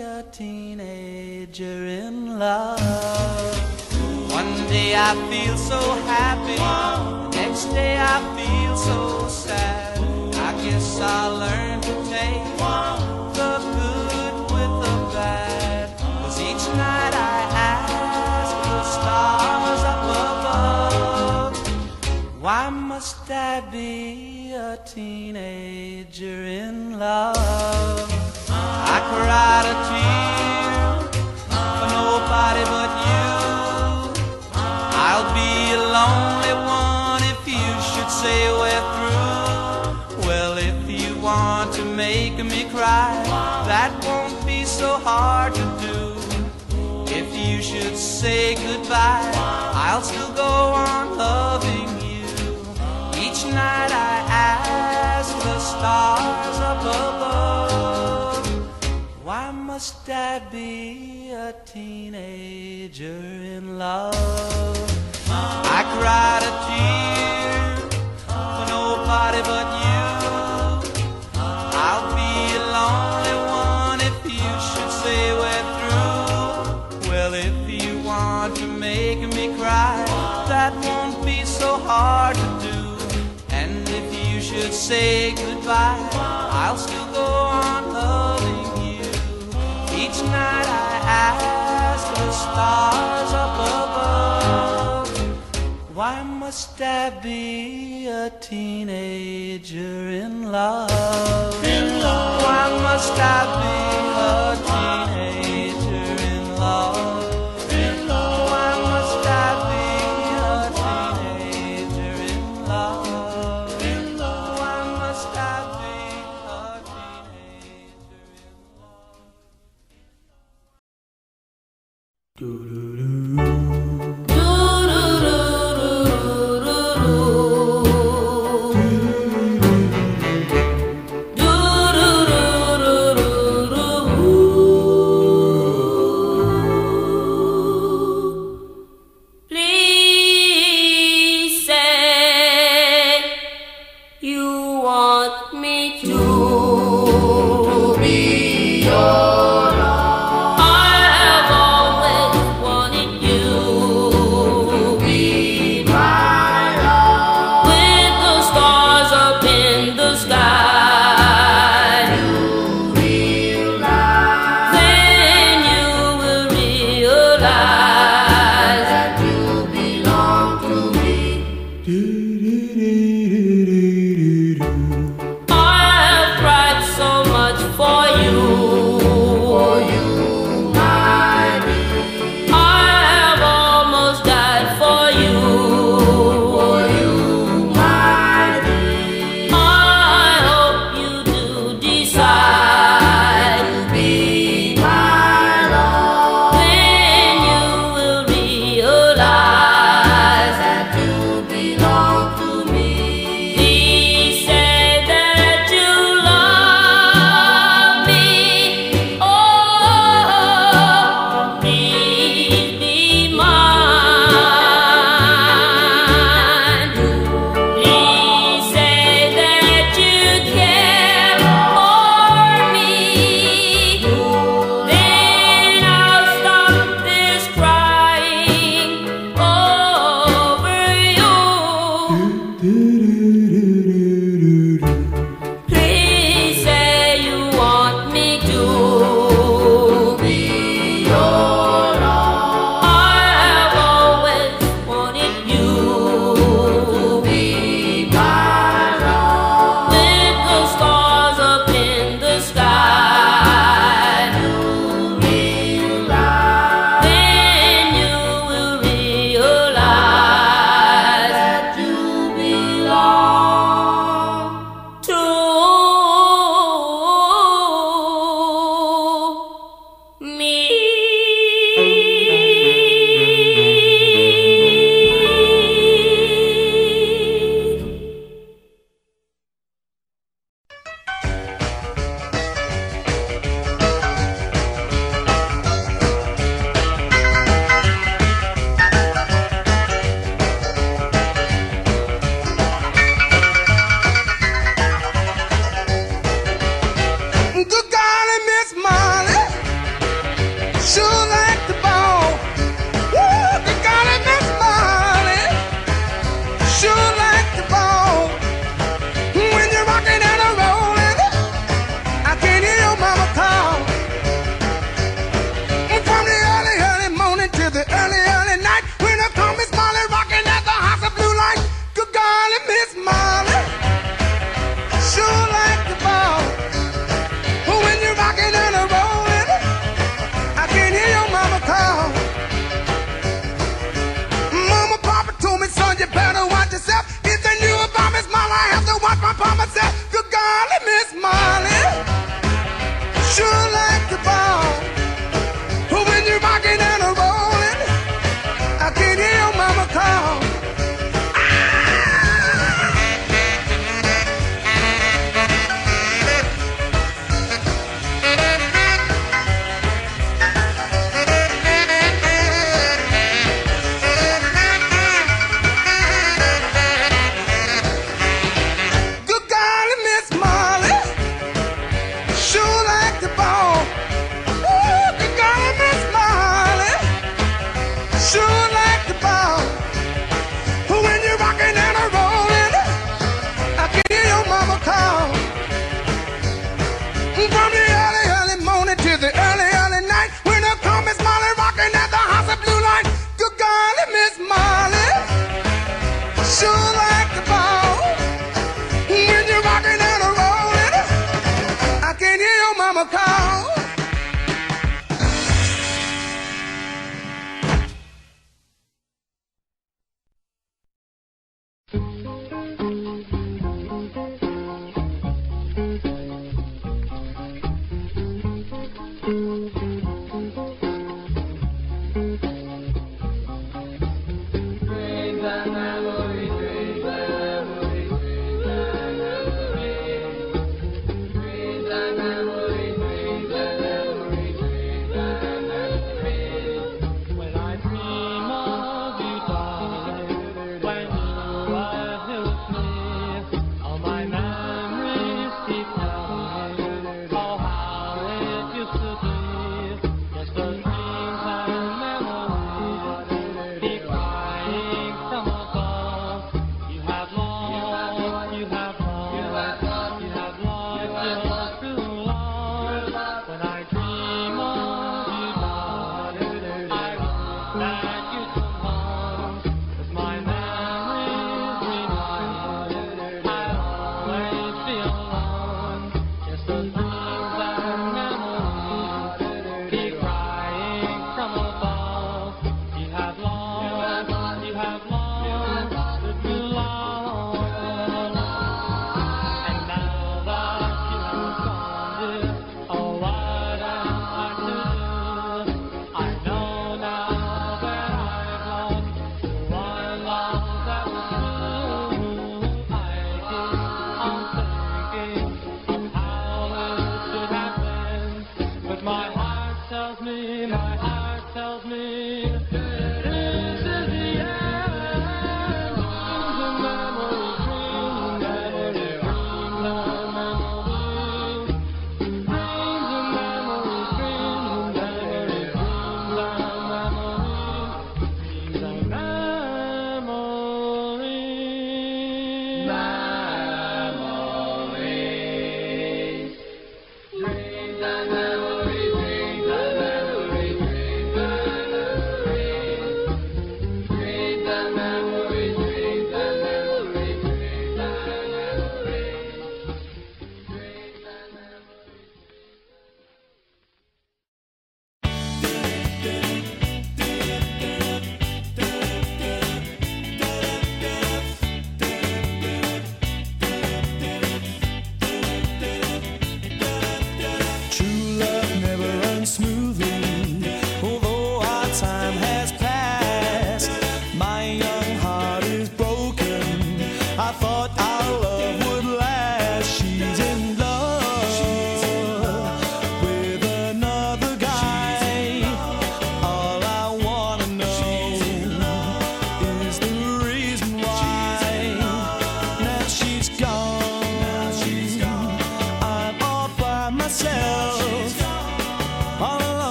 a teenager in love? One day I feel so happy, the next day I feel so sad. I guess I'll learn to take the good with the bad. Cause each night I ask the stars up above, why must I be a teenager in love? Cried a tear for nobody but you. I'll be a lonely one if you should say we're through. Well, if you want to make me cry, that won't be so hard to do. If you should say goodbye, I'll still must I be a teenager in love? I cried a tear for nobody but you. I'll be a lonely one if you should say we're through. Well, if you want to make me cry, that won't be so hard to do. And if you should say goodbye, night I ask the stars up above, why must I be a teenager in love? In love. Why must I be she's gone.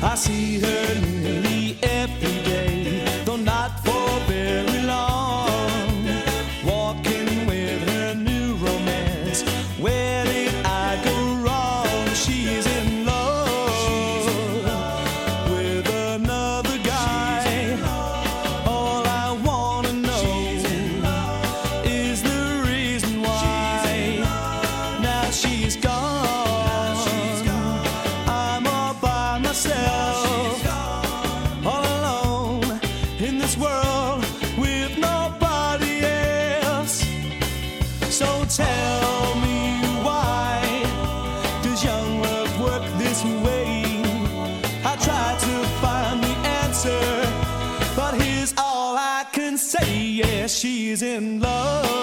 I'm her by say. Yeah, she's in love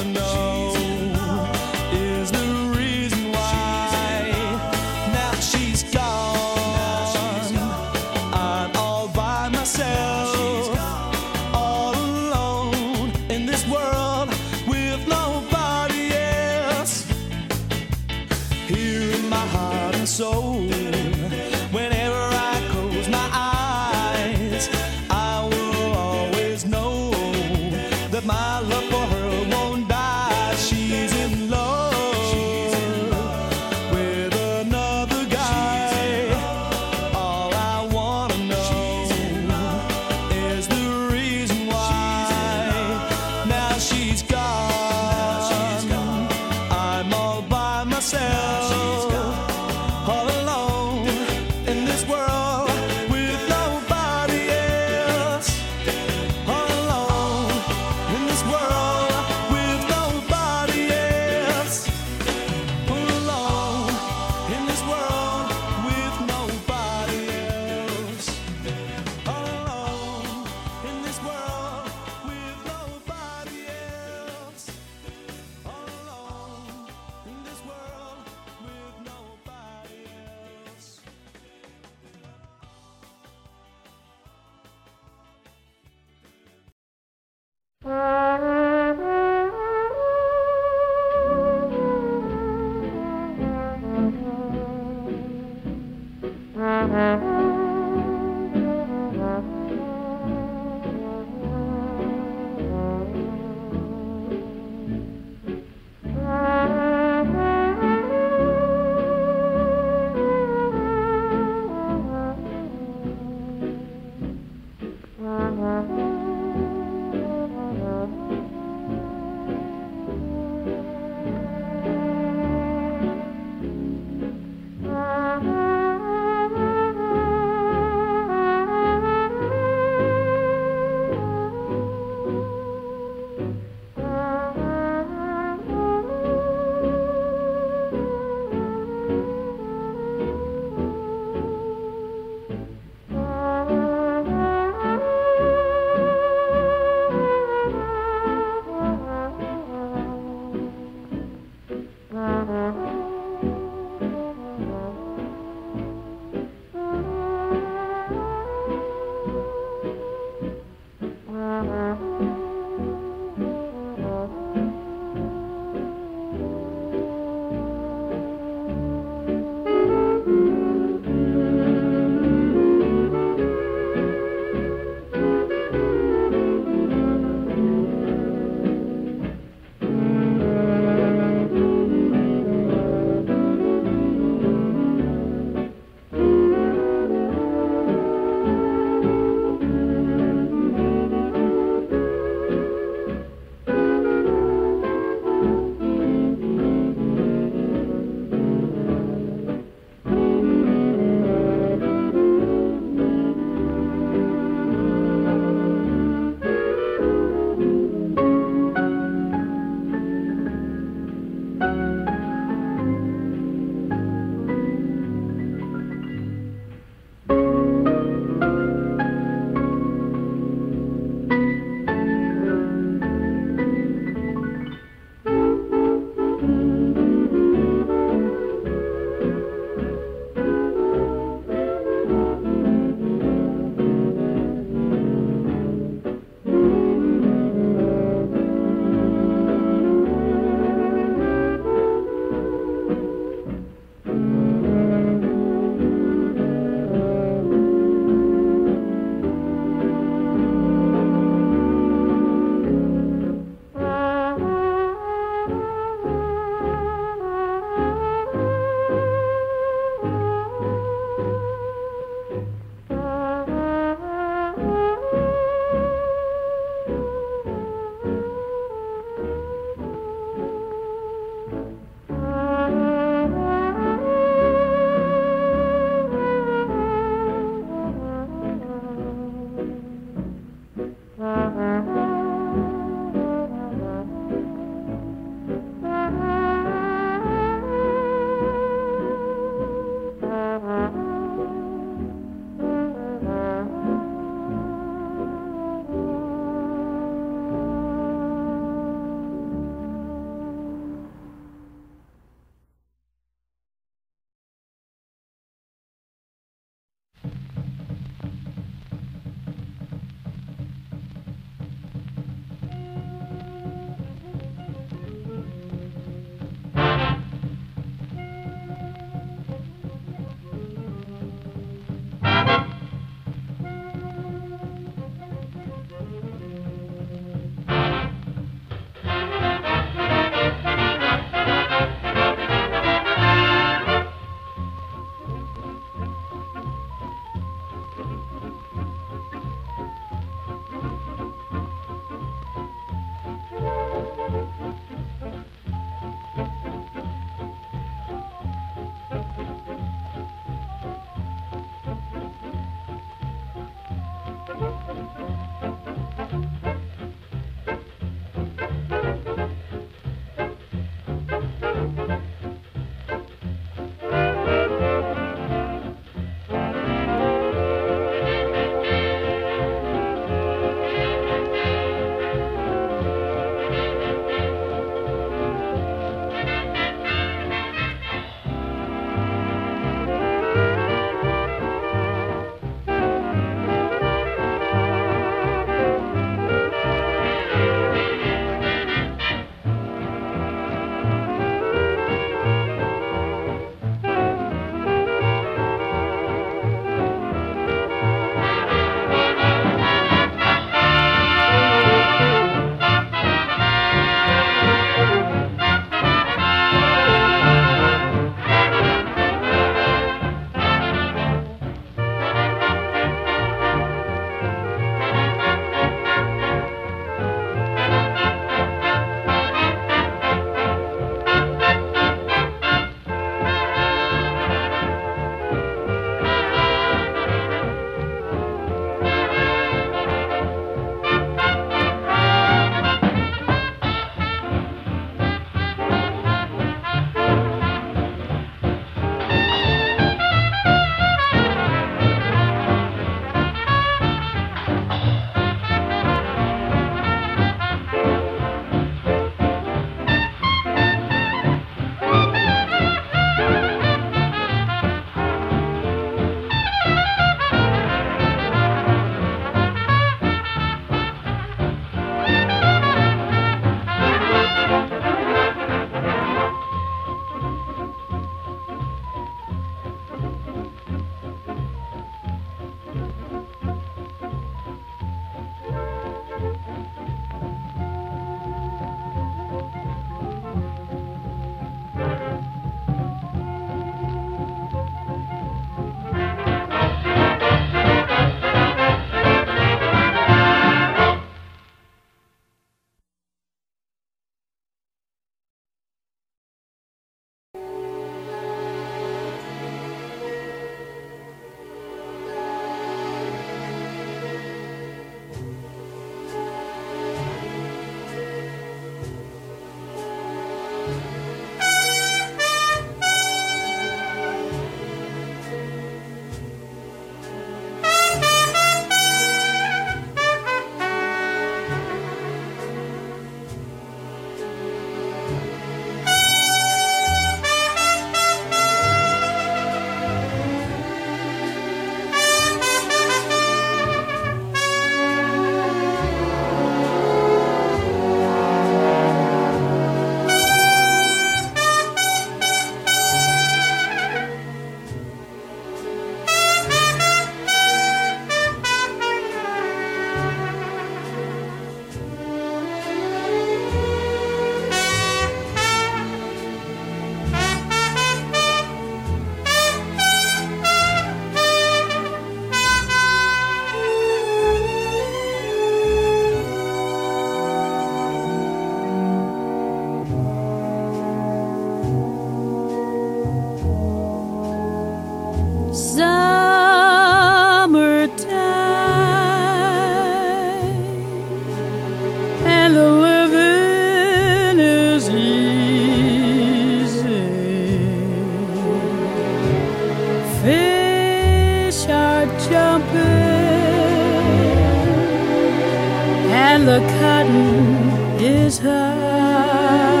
the cotton is high.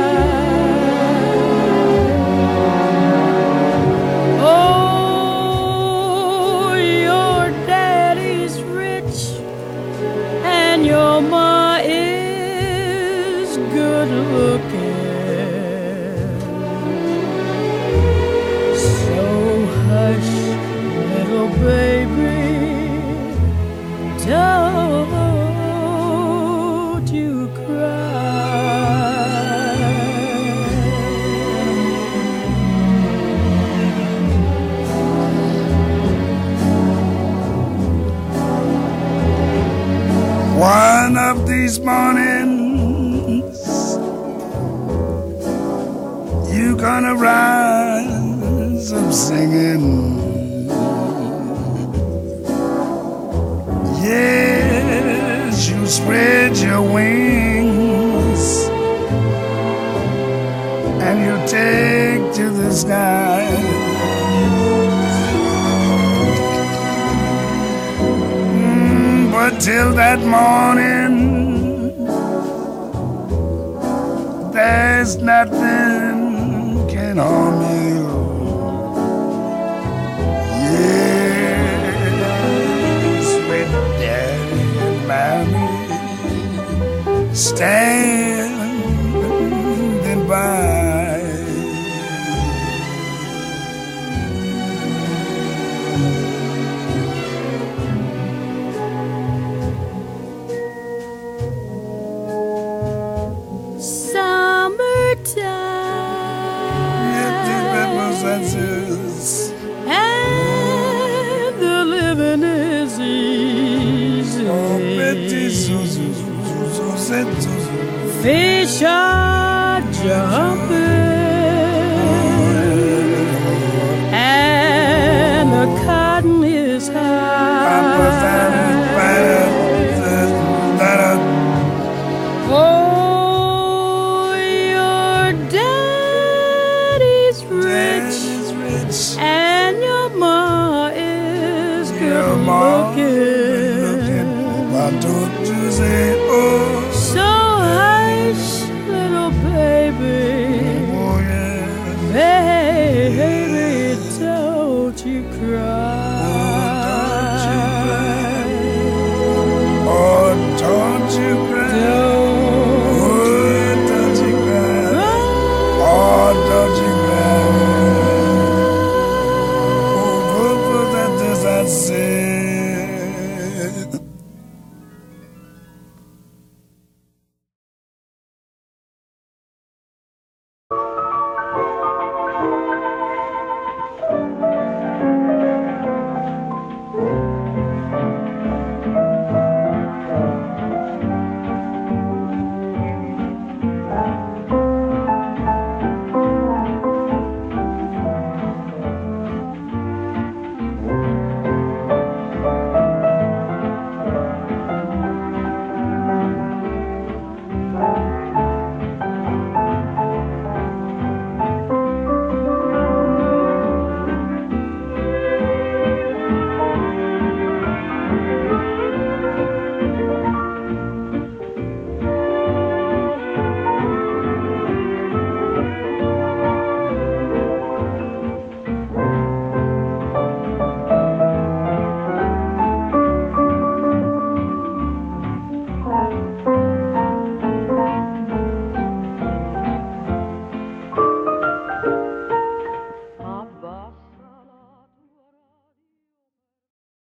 These mornings, you gonna rise up singing. Yes, you spread your wings and you take to the sky. Mm, But till that morning, there's nothing can harm you. Yes, with daddy and mommy standing